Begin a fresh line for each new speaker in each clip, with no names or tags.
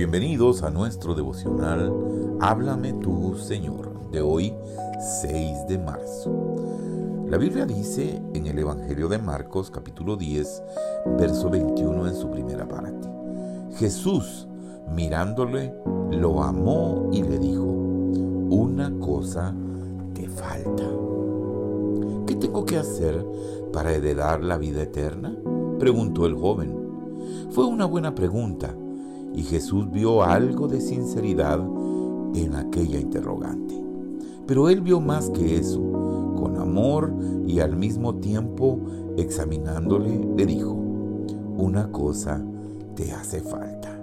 Bienvenidos a nuestro devocional Háblame tú, Señor, de hoy 6 de marzo. La Biblia dice en el Evangelio de Marcos capítulo 10, verso 21 en su primera parte. Jesús, mirándole, lo amó y le dijo, una cosa te falta. ¿Qué tengo que hacer para heredar la vida eterna? preguntó el joven. Fue una buena pregunta y Jesús vio algo de sinceridad en aquella interrogante. Pero él vio más que eso. Con amor y al mismo tiempo examinándole, le dijo, una cosa te hace falta.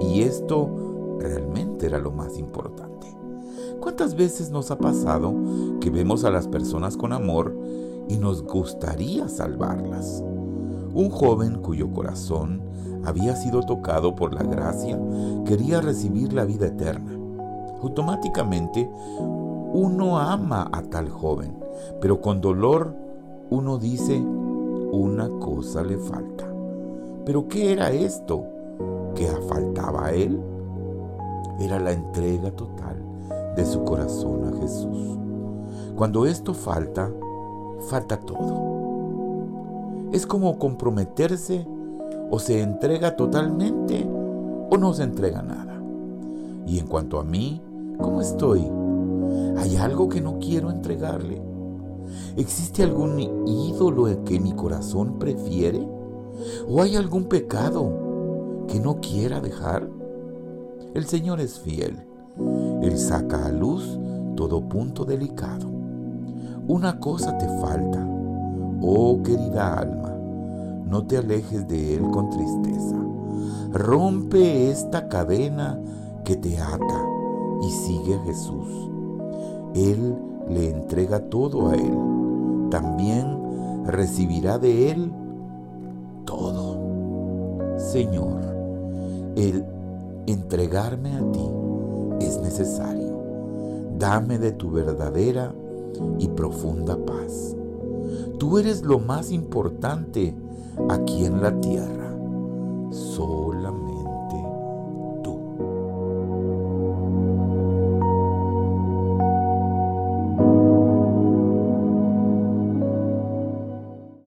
Y esto realmente era lo más importante. ¿Cuántas veces nos ha pasado que vemos a las personas con amor y nos gustaría salvarlas? Un joven cuyo corazón había sido tocado por la gracia quería recibir la vida eterna. Automáticamente uno ama a tal joven, pero con dolor uno dice, una cosa le falta. ¿Pero qué era esto que faltaba a él? Era la entrega total de su corazón a Jesús. Cuando esto falta, falta todo es como comprometerse o se entrega totalmente o no se entrega nada. Y en cuanto a mí, ¿cómo estoy? ¿Hay algo que no quiero entregarle? ¿Existe algún ídolo que mi corazón prefiere? ¿O hay algún pecado que no quiera dejar? El Señor es fiel. Él saca a luz todo punto delicado. Una cosa te falta Oh querida alma, no te alejes de Él con tristeza. Rompe esta cadena que te ata y sigue a Jesús. Él le entrega todo a Él. También recibirá de Él todo. Señor, el entregarme a ti es necesario. Dame de tu verdadera y profunda paz. Tú eres lo más importante aquí en la tierra, solamente.